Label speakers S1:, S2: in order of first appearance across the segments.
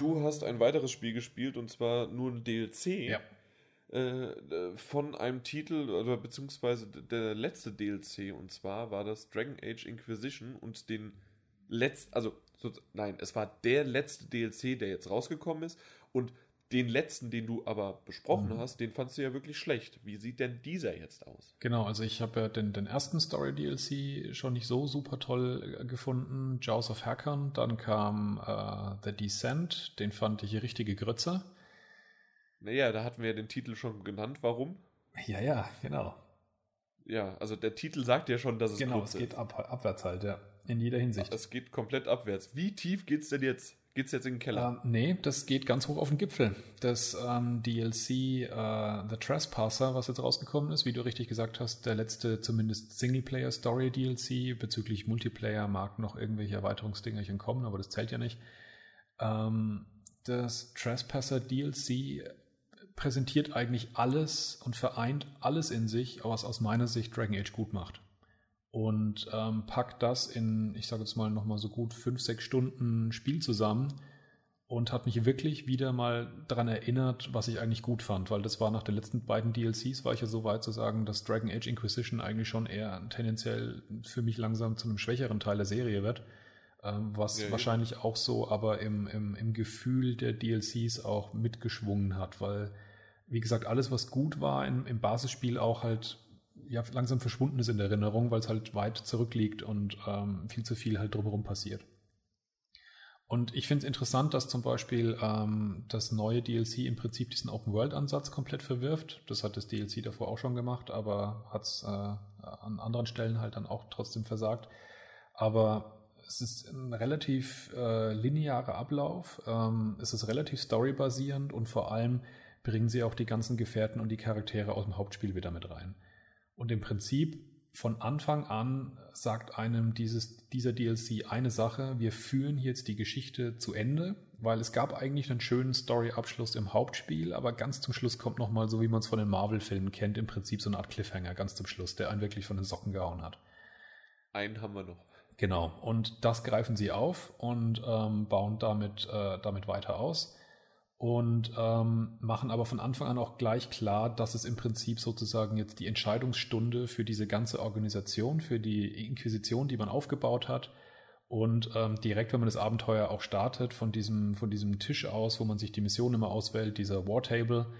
S1: du hast ein weiteres Spiel gespielt und zwar nur ein DLC.
S2: Ja.
S1: Äh, von einem Titel oder beziehungsweise der letzte DLC und zwar war das Dragon Age Inquisition und den letzten, also so, nein, es war der letzte DLC, der jetzt rausgekommen ist und den letzten, den du aber besprochen
S2: Mhm.
S1: hast, den fandst du ja wirklich schlecht. Wie sieht denn dieser jetzt aus?
S2: Genau, also ich habe ja den, den ersten Story-DLC schon nicht so super toll äh, gefunden, Jaws of Hackern. Dann kam äh, The Descent, den fand ich richtige Grütze.
S1: Naja, da hatten wir ja den Titel schon genannt. Warum?
S2: Ja, ja, genau.
S1: Ja, also der Titel sagt ja schon, dass es
S2: Genau, es geht ab, abwärts halt, ja. In jeder Hinsicht.
S1: Es geht komplett abwärts. Wie tief geht's denn jetzt? Geht's jetzt in den Keller?
S2: Ähm, nee, das geht ganz hoch auf den Gipfel. Das ähm, DLC äh, The Trespasser, was jetzt rausgekommen ist, wie du richtig gesagt hast, der letzte zumindest Singleplayer-Story-DLC. Bezüglich Multiplayer mag noch irgendwelche Erweiterungsdingerchen kommen, aber das zählt ja nicht. Ähm, das Trespasser DLC präsentiert eigentlich alles und vereint alles in sich, was aus meiner Sicht Dragon Age gut macht und ähm, packt das in, ich sage jetzt mal, nochmal so gut fünf, sechs Stunden Spiel zusammen und hat mich wirklich wieder mal daran erinnert, was ich eigentlich gut fand, weil das war nach den letzten beiden DLCs, war ich ja so weit zu sagen, dass Dragon Age Inquisition eigentlich schon eher tendenziell für mich langsam zu einem schwächeren Teil der Serie wird, ähm, was
S1: Ja,
S2: wahrscheinlich auch so aber im, im, im Gefühl der DLCs auch mitgeschwungen hat, weil, wie gesagt, alles, was gut war im, im Basisspiel auch halt ja, langsam verschwunden ist in der Erinnerung, weil es halt weit zurückliegt und ähm, viel zu viel halt drumherum passiert. Und ich finde es interessant, dass zum Beispiel ähm, das neue DLC im Prinzip diesen Open-World-Ansatz komplett verwirft. Das hat das DLC davor auch schon gemacht, aber hat es äh, an anderen Stellen halt dann auch trotzdem versagt. Aber es ist ein relativ äh, linearer Ablauf, ähm, es ist relativ storybasierend und vor allem bringen sie auch die ganzen Gefährten und die Charaktere aus dem Hauptspiel wieder mit rein. Und im Prinzip von Anfang an sagt einem dieses, dieser DLC eine Sache, wir führen jetzt die Geschichte zu Ende, weil es gab eigentlich einen schönen Story-Abschluss im Hauptspiel, aber ganz zum Schluss kommt nochmal, so wie man es von den Marvel-Filmen kennt, im Prinzip so eine Art Cliffhanger ganz zum Schluss, der einen wirklich von den Socken gehauen hat.
S1: Einen haben wir noch.
S2: Genau, und das greifen sie auf und ähm, bauen damit, äh, damit weiter aus und ähm, machen aber von Anfang an auch gleich klar, dass es im Prinzip sozusagen jetzt die Entscheidungsstunde für diese ganze Organisation, für die Inquisition, die man aufgebaut hat. Und ähm, direkt, wenn man das Abenteuer auch startet, von diesem, von diesem Tisch aus, wo man sich die Mission immer auswählt, dieser War-Table,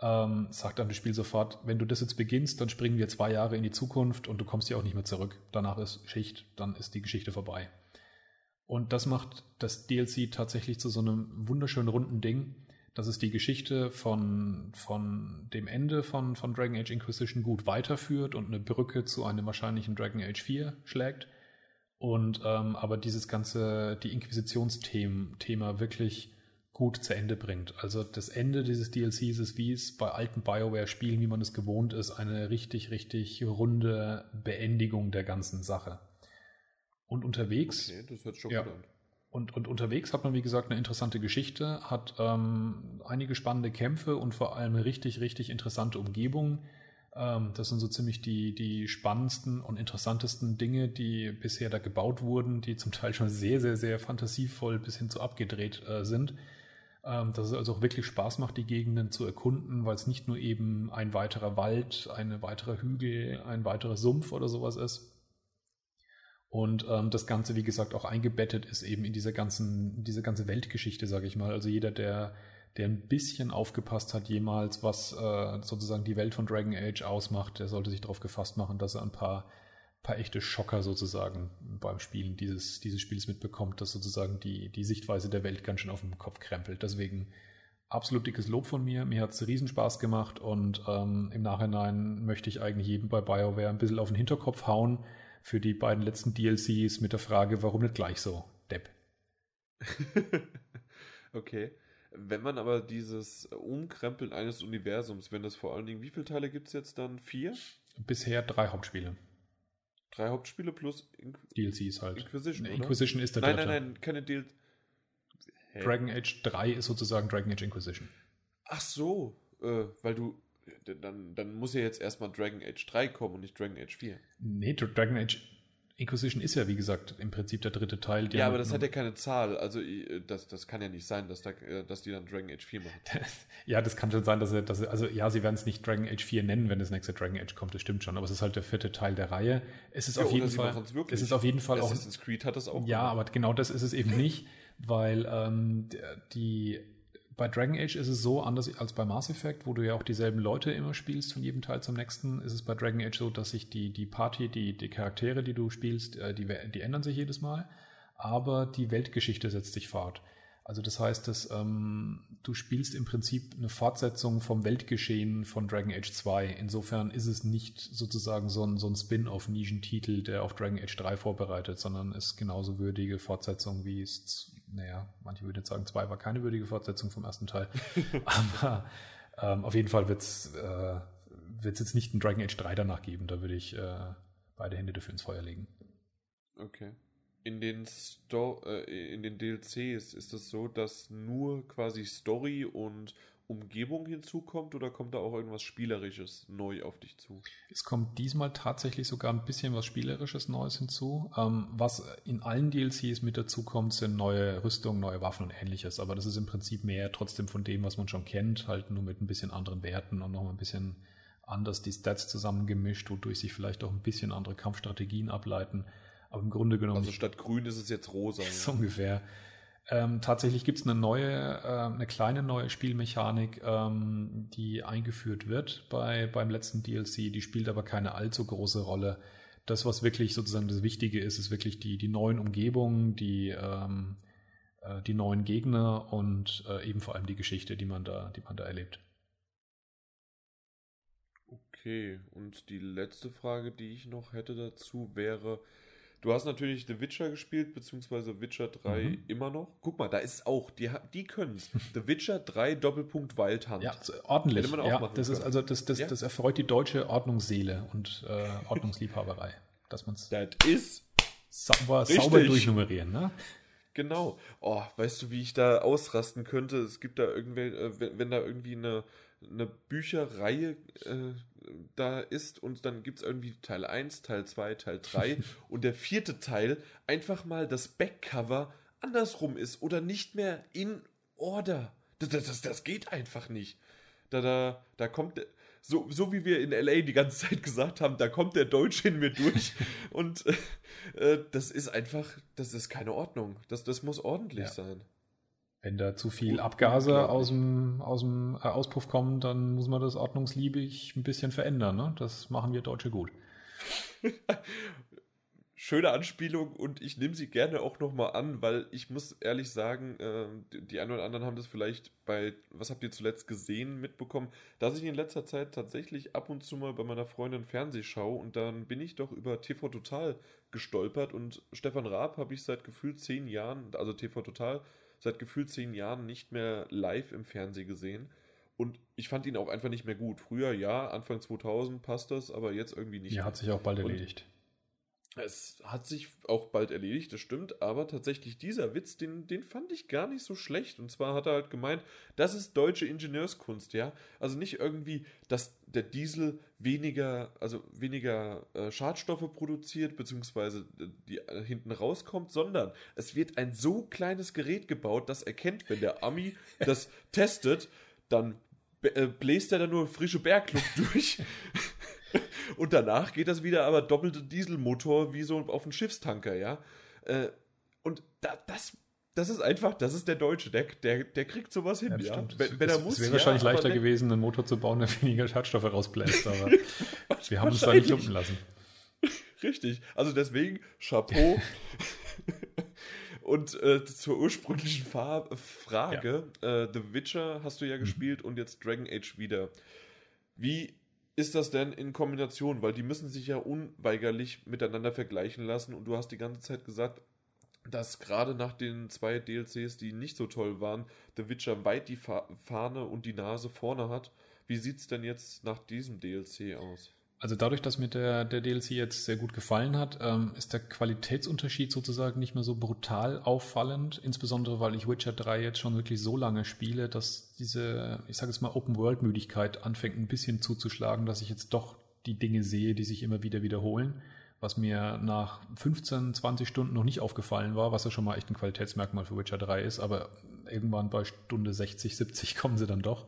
S2: ähm, sagt dann das Spiel sofort, wenn du das jetzt beginnst, dann springen wir zwei Jahre in die Zukunft und du kommst ja auch nicht mehr zurück. Danach ist Schicht, dann ist die Geschichte vorbei. Und das macht das DLC tatsächlich zu so einem wunderschönen runden Ding, dass es die Geschichte von, von dem Ende von, von Dragon Age Inquisition gut weiterführt und eine Brücke zu einem wahrscheinlichen Dragon Age 4 schlägt. Und ähm, aber dieses ganze, die Inquisitionsthema wirklich gut zu Ende bringt. Also das Ende dieses DLCs ist, wie es bei alten BioWare-Spielen, wie man es gewohnt ist, eine richtig, richtig runde Beendigung der ganzen Sache. Und unterwegs.
S1: Okay, das hört schon
S2: Ja.
S1: gut an.
S2: Und, und unterwegs hat man, wie gesagt, eine interessante Geschichte, hat ähm, einige spannende Kämpfe und vor allem eine richtig, richtig interessante Umgebung. Ähm, das sind so ziemlich die, die spannendsten und interessantesten Dinge, die bisher da gebaut wurden, die zum Teil schon sehr, sehr, sehr fantasievoll bis hin zu abgedreht äh, sind. Ähm, dass es also auch wirklich Spaß macht, die Gegenden zu erkunden, weil es nicht nur eben ein weiterer Wald, eine weitere Hügel, ein weiterer Sumpf oder sowas ist, und ähm, das Ganze, wie gesagt, auch eingebettet ist eben in dieser ganzen, diese ganze Weltgeschichte, sage ich mal. Also jeder, der, der ein bisschen aufgepasst hat jemals, was äh, sozusagen die Welt von Dragon Age ausmacht, der sollte sich darauf gefasst machen, dass er ein paar, paar echte Schocker sozusagen beim Spielen dieses, dieses Spiels mitbekommt, dass sozusagen die, die Sichtweise der Welt ganz schön auf den Kopf krempelt. Deswegen absolut dickes Lob von mir. Mir hat es Riesenspaß gemacht und ähm, im Nachhinein möchte ich eigentlich jedem bei BioWare ein bisschen auf den Hinterkopf hauen für die beiden letzten DLCs mit der Frage, warum nicht gleich so, Depp.
S1: okay. Wenn man aber dieses Umkrempeln eines Universums, wenn das vor allen Dingen, wie viele Teile gibt es jetzt dann? Vier?
S2: Bisher drei Hauptspiele.
S1: Drei Hauptspiele plus Inqu
S2: DLCs halt.
S1: Inquisition,
S2: Nee? Inquisition ist der
S1: nein,
S2: dritte.
S1: nein, nein, keine Deal. Hä?
S2: Dragon Age 3 ist sozusagen Dragon Age Inquisition.
S1: Ach so, äh, weil du, dann, dann muss ja jetzt erstmal Dragon Age 3 kommen und nicht Dragon Age 4.
S2: Nee, Dragon Age Inquisition ist ja, wie gesagt, im Prinzip der dritte Teil.
S1: Ja, aber das hat ja keine Zahl. Also das, das kann ja nicht sein, dass, da, dass die dann Dragon Age 4 machen.
S2: ja, das kann schon sein, dass sie, dass sie also ja, sie werden es nicht Dragon Age 4 nennen, wenn das nächste Dragon Age kommt, das stimmt schon, aber es ist halt der vierte Teil der Reihe. Es ist ja, auf jeden Fall, es ist auf jeden Fall
S1: auch. Assassin's Creed hat das auch.
S2: Ja, gemacht. aber genau das ist es eben nicht, weil ähm, die bei Dragon Age ist es so, anders als bei Mass Effect, wo du ja auch dieselben Leute immer spielst von jedem Teil zum nächsten, ist es bei Dragon Age so, dass sich die, die Party, die, die Charaktere, die du spielst, äh, die, die ändern sich jedes Mal, aber die Weltgeschichte setzt sich fort. Also das heißt, dass ähm, du spielst im Prinzip eine Fortsetzung vom Weltgeschehen von Dragon Age 2. Insofern ist es nicht sozusagen so ein, so ein Spin-off-Nischentitel, der auf Dragon Age 3 vorbereitet, sondern ist genauso würdige Fortsetzung, wie es naja, manche würden jetzt sagen, zwei war keine würdige Fortsetzung vom ersten Teil. Aber ähm, auf jeden Fall wird es äh, jetzt nicht ein Dragon Age 3 danach geben. Da würde ich äh, beide Hände dafür ins Feuer legen.
S1: Okay. In den, Sto äh, in den DLCs ist es so, dass nur quasi Story und Umgebung hinzukommt oder kommt da auch irgendwas Spielerisches neu auf dich zu?
S2: Es kommt diesmal tatsächlich sogar ein bisschen was Spielerisches Neues hinzu. Ähm, was in allen DLCs mit dazu kommt, sind neue Rüstungen, neue Waffen und ähnliches. Aber das ist im Prinzip mehr trotzdem von dem, was man schon kennt, halt nur mit ein bisschen anderen Werten und nochmal ein bisschen anders die Stats zusammengemischt, wodurch sich vielleicht auch ein bisschen andere Kampfstrategien ableiten. Aber im Grunde genommen.
S1: Also statt grün ist es jetzt rosa.
S2: So ungefähr. Ähm, tatsächlich gibt es eine neue, äh, eine kleine neue Spielmechanik, ähm, die eingeführt wird bei, beim letzten DLC. Die spielt aber keine allzu große Rolle. Das, was wirklich sozusagen das Wichtige ist, ist wirklich die, die neuen Umgebungen, die, ähm, äh, die neuen Gegner und äh, eben vor allem die Geschichte, die man da, die man da erlebt.
S1: Okay, und die letzte Frage, die ich noch hätte dazu wäre, Du hast natürlich The Witcher gespielt, beziehungsweise Witcher 3 mhm. immer noch. Guck mal, da ist es auch, die, die können es. The Witcher 3 Doppelpunkt Wildhand.
S2: Ja, ordentlich. ja, das ist also das, das, ja? das erfreut die deutsche Ordnungsseele und äh, Ordnungsliebhaberei, dass man es.
S1: Das ist
S2: sauber, sauber durchnummerieren, ne?
S1: Genau. Oh, weißt du, wie ich da ausrasten könnte? Es gibt da irgendwelche, äh, wenn, wenn da irgendwie eine, eine Bücherreihe äh, da ist und dann gibt es irgendwie Teil 1, Teil 2, Teil 3 und der vierte Teil einfach mal das Backcover andersrum ist oder nicht mehr in Order. Das, das, das geht einfach nicht. Da, da, da kommt, so, so wie wir in LA die ganze Zeit gesagt haben, da kommt der Deutsche in mir durch und äh, das ist einfach, das ist keine Ordnung. Das, das muss ordentlich ja. sein.
S2: Wenn da zu viel Abgase aus dem, aus dem äh, Auspuff kommen, dann muss man das ordnungsliebig ein bisschen verändern. Ne? Das machen wir Deutsche gut.
S1: Schöne Anspielung und ich nehme sie gerne auch nochmal an, weil ich muss ehrlich sagen, äh, die einen oder anderen haben das vielleicht bei, was habt ihr zuletzt gesehen, mitbekommen, dass ich in letzter Zeit tatsächlich ab und zu mal bei meiner Freundin Fernseh schaue und dann bin ich doch über TV Total gestolpert und Stefan Raab habe ich seit gefühlt zehn Jahren, also TV Total, seit gefühlt zehn Jahren nicht mehr live im Fernsehen gesehen. Und ich fand ihn auch einfach nicht mehr gut. Früher ja, Anfang 2000 passt das, aber jetzt irgendwie nicht.
S2: Ja, hat sich auch bald erledigt.
S1: Es hat sich auch bald erledigt, das stimmt, aber tatsächlich dieser Witz, den, den fand ich gar nicht so schlecht. Und zwar hat er halt gemeint, das ist deutsche Ingenieurskunst, ja. Also nicht irgendwie, dass der Diesel weniger, also weniger äh, Schadstoffe produziert, beziehungsweise äh, die äh, hinten rauskommt, sondern es wird ein so kleines Gerät gebaut, das erkennt, wenn der Ami das testet, dann äh, bläst er da nur frische Bergluft durch. Und danach geht das wieder aber doppelte Dieselmotor wie so auf einen Schiffstanker, ja. Äh, und da, das, das ist einfach, das ist der Deutsche, der, der, der kriegt sowas hin, ja. ja.
S2: Wenn, wenn er muss. Es wäre ja, wahrscheinlich leichter gewesen, einen Motor zu bauen, der weniger Schadstoffe rausbläst, aber wir haben uns da nicht lumpen lassen.
S1: Richtig. Also deswegen Chapeau. und äh, zur ursprünglichen Fa Frage: äh, The Witcher hast du ja mhm. gespielt und jetzt Dragon Age wieder. Wie ist das denn in Kombination? Weil die müssen sich ja unweigerlich miteinander vergleichen lassen und du hast die ganze Zeit gesagt, dass gerade nach den zwei DLCs, die nicht so toll waren, The Witcher weit die Fahne und die Nase vorne hat. Wie sieht es denn jetzt nach diesem DLC aus?
S2: Also dadurch, dass mir der, der DLC jetzt sehr gut gefallen hat, ähm, ist der Qualitätsunterschied sozusagen nicht mehr so brutal auffallend, insbesondere weil ich Witcher 3 jetzt schon wirklich so lange spiele, dass diese, ich sage es mal, Open-World-Müdigkeit anfängt ein bisschen zuzuschlagen, dass ich jetzt doch die Dinge sehe, die sich immer wieder wiederholen was mir nach 15, 20 Stunden noch nicht aufgefallen war, was ja schon mal echt ein Qualitätsmerkmal für Witcher 3 ist, aber irgendwann bei Stunde 60, 70 kommen sie dann doch.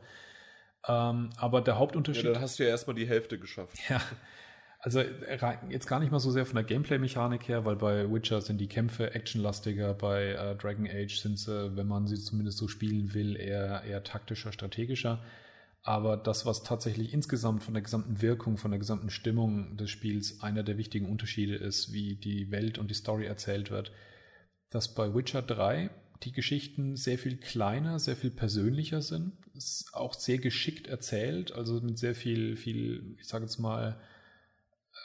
S2: Ähm, aber der Hauptunterschied. Ja,
S1: dann hast du ja erstmal die Hälfte geschafft.
S2: Ja. Also jetzt gar nicht mal so sehr von der Gameplay-Mechanik her, weil bei Witcher sind die Kämpfe actionlastiger, bei äh, Dragon Age sind sie, wenn man sie zumindest so spielen will, eher, eher taktischer, strategischer. Aber das, was tatsächlich insgesamt von der gesamten Wirkung, von der gesamten Stimmung des Spiels einer der wichtigen Unterschiede ist, wie die Welt und die Story erzählt wird, dass bei Witcher 3 die Geschichten sehr viel kleiner, sehr viel persönlicher sind, ist auch sehr geschickt erzählt, also mit sehr viel, viel, ich sage jetzt mal,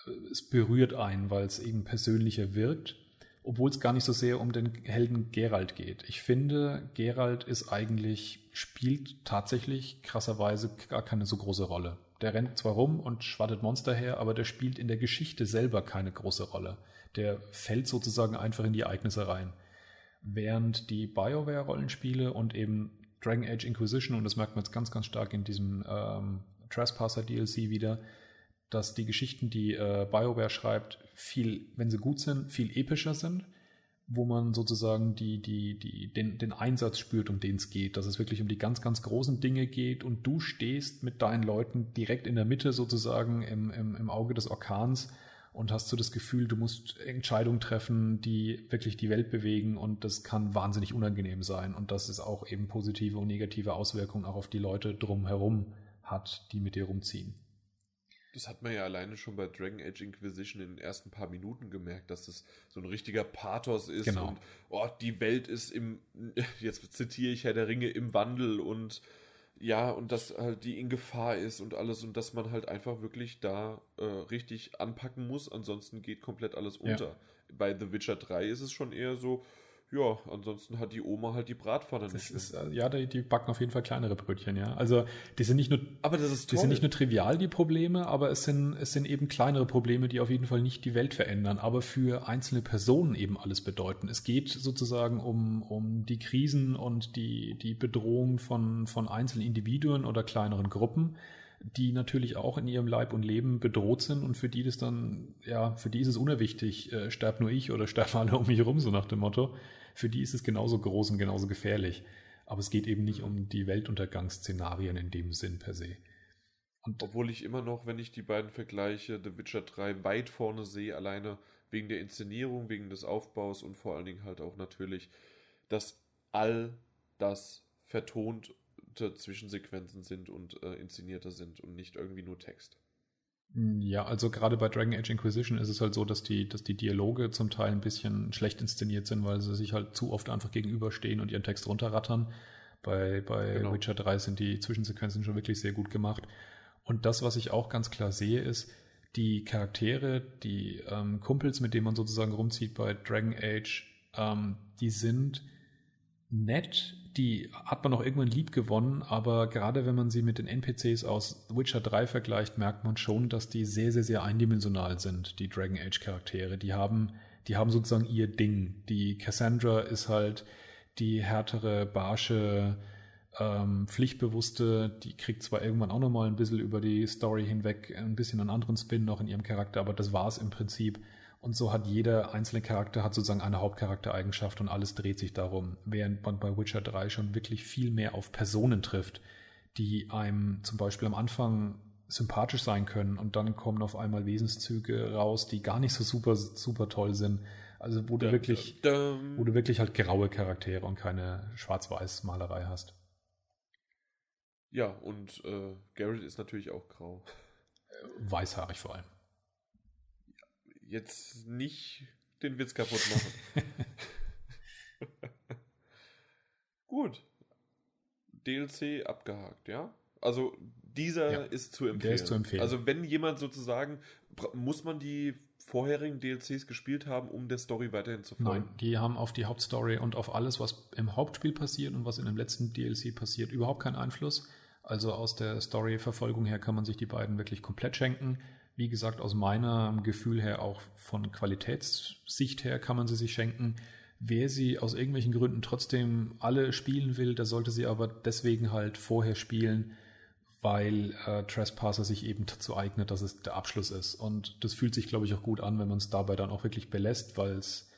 S2: äh, es berührt einen, weil es eben persönlicher wirkt obwohl es gar nicht so sehr um den Helden Geralt geht. Ich finde, Geralt ist eigentlich, spielt tatsächlich krasserweise gar keine so große Rolle. Der rennt zwar rum und schwattet Monster her, aber der spielt in der Geschichte selber keine große Rolle. Der fällt sozusagen einfach in die Ereignisse rein. Während die BioWare-Rollenspiele und eben Dragon Age Inquisition, und das merkt man jetzt ganz, ganz stark in diesem ähm, Trespasser-DLC wieder, dass die Geschichten, die äh, BioWare schreibt, viel, wenn sie gut sind, viel epischer sind, wo man sozusagen die, die, die, den, den Einsatz spürt, um den es geht, dass es wirklich um die ganz, ganz großen Dinge geht und du stehst mit deinen Leuten direkt in der Mitte sozusagen im, im, im Auge des Orkans und hast so das Gefühl, du musst Entscheidungen treffen, die wirklich die Welt bewegen und das kann wahnsinnig unangenehm sein und dass es auch eben positive und negative Auswirkungen auch auf die Leute drumherum hat, die mit dir rumziehen.
S1: Das hat man ja alleine schon bei Dragon Age Inquisition in den ersten paar Minuten gemerkt, dass das so ein richtiger Pathos ist
S2: genau.
S1: und oh, die Welt ist im, jetzt zitiere ich Herr der Ringe, im Wandel und ja, und dass halt die in Gefahr ist und alles und dass man halt einfach wirklich da äh, richtig anpacken muss, ansonsten geht komplett alles unter. Ja. Bei The Witcher 3 ist es schon eher so, ja, ansonsten hat die Oma halt die Bratpfanne
S2: das nicht. Ist, äh, ja, die, die, backen auf jeden Fall kleinere Brötchen, ja. Also die sind nicht nur,
S1: aber das ist
S2: die sind nicht nur trivial die Probleme, aber es sind es sind eben kleinere Probleme, die auf jeden Fall nicht die Welt verändern, aber für einzelne Personen eben alles bedeuten. Es geht sozusagen um um die Krisen und die die Bedrohung von von einzelnen Individuen oder kleineren Gruppen die natürlich auch in ihrem Leib und Leben bedroht sind und für die das dann, ja, für die ist es unerwichtig, äh, sterb nur ich oder sterben alle um mich herum, so nach dem Motto für die ist es genauso groß und genauso gefährlich. Aber es geht eben nicht um die Weltuntergangsszenarien in dem Sinn per se.
S1: Und Obwohl ich immer noch, wenn ich die beiden vergleiche, The Witcher 3 weit vorne sehe, alleine wegen der Inszenierung, wegen des Aufbaus und vor allen Dingen halt auch natürlich, dass all das vertonte Zwischensequenzen sind und äh, inszenierter sind und nicht irgendwie nur Text.
S2: Ja, also gerade bei Dragon Age Inquisition ist es halt so, dass die, dass die Dialoge zum Teil ein bisschen schlecht inszeniert sind, weil sie sich halt zu oft einfach gegenüberstehen und ihren Text runterrattern. Bei, bei genau. Witcher 3 sind die Zwischensequenzen schon wirklich sehr gut gemacht. Und das, was ich auch ganz klar sehe, ist, die Charaktere, die ähm, Kumpels, mit denen man sozusagen rumzieht bei Dragon Age, ähm, die sind nett, die hat man auch irgendwann lieb gewonnen, aber gerade wenn man sie mit den NPCs aus Witcher 3 vergleicht, merkt man schon, dass die sehr, sehr, sehr eindimensional sind, die Dragon Age Charaktere. Die haben, die haben sozusagen ihr Ding. Die Cassandra ist halt die härtere, barsche, ähm, pflichtbewusste, die kriegt zwar irgendwann auch nochmal ein bisschen über die Story hinweg ein bisschen einen anderen Spin noch in ihrem Charakter, aber das war es im Prinzip. Und so hat jeder einzelne Charakter hat sozusagen eine Hauptcharaktereigenschaft und alles dreht sich darum. Während man bei Witcher 3 schon wirklich viel mehr auf Personen trifft, die einem zum Beispiel am Anfang sympathisch sein können und dann kommen auf einmal Wesenszüge raus, die gar nicht so super, super toll sind. Also wo du wirklich, wo du wirklich halt graue Charaktere und keine Schwarz-Weiß-Malerei hast.
S1: Ja, und äh, Garrett ist natürlich auch grau.
S2: Weißhaarig vor allem
S1: jetzt nicht den Witz kaputt machen. Gut. DLC abgehakt, ja? Also dieser ja, ist zu empfehlen.
S2: Der ist zu empfehlen.
S1: Also wenn jemand sozusagen, muss man die vorherigen DLCs gespielt haben, um der Story weiterhin zu folgen?
S2: Nein, die haben auf die Hauptstory und auf alles, was im Hauptspiel passiert und was in dem letzten DLC passiert, überhaupt keinen Einfluss. Also aus der Story-Verfolgung her kann man sich die beiden wirklich komplett schenken. Wie gesagt, aus meinem Gefühl her, auch von Qualitätssicht her, kann man sie sich schenken. Wer sie aus irgendwelchen Gründen trotzdem alle spielen will, der sollte sie aber deswegen halt vorher spielen, weil äh, Trespasser sich eben dazu eignet, dass es der Abschluss ist. Und das fühlt sich, glaube ich, auch gut an, wenn man es dabei dann auch wirklich belässt, weil es,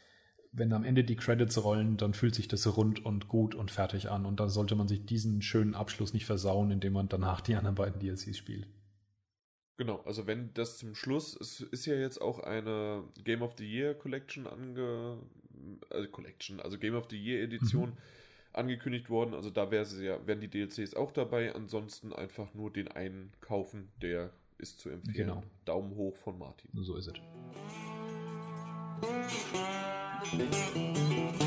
S2: wenn am Ende die Credits rollen, dann fühlt sich das rund und gut und fertig an. Und dann sollte man sich diesen schönen Abschluss nicht versauen, indem man danach die anderen beiden DLCs spielt.
S1: Genau, also wenn das zum Schluss, es ist ja jetzt auch eine Game of the Year Collection ange, also Collection, also Game of the Year Edition mhm. angekündigt worden. Also da wäre ja, wären die DLCs auch dabei. Ansonsten einfach nur den einen kaufen, der ist zu empfehlen. Genau. Daumen hoch von Martin.
S2: So ist es. Thank you.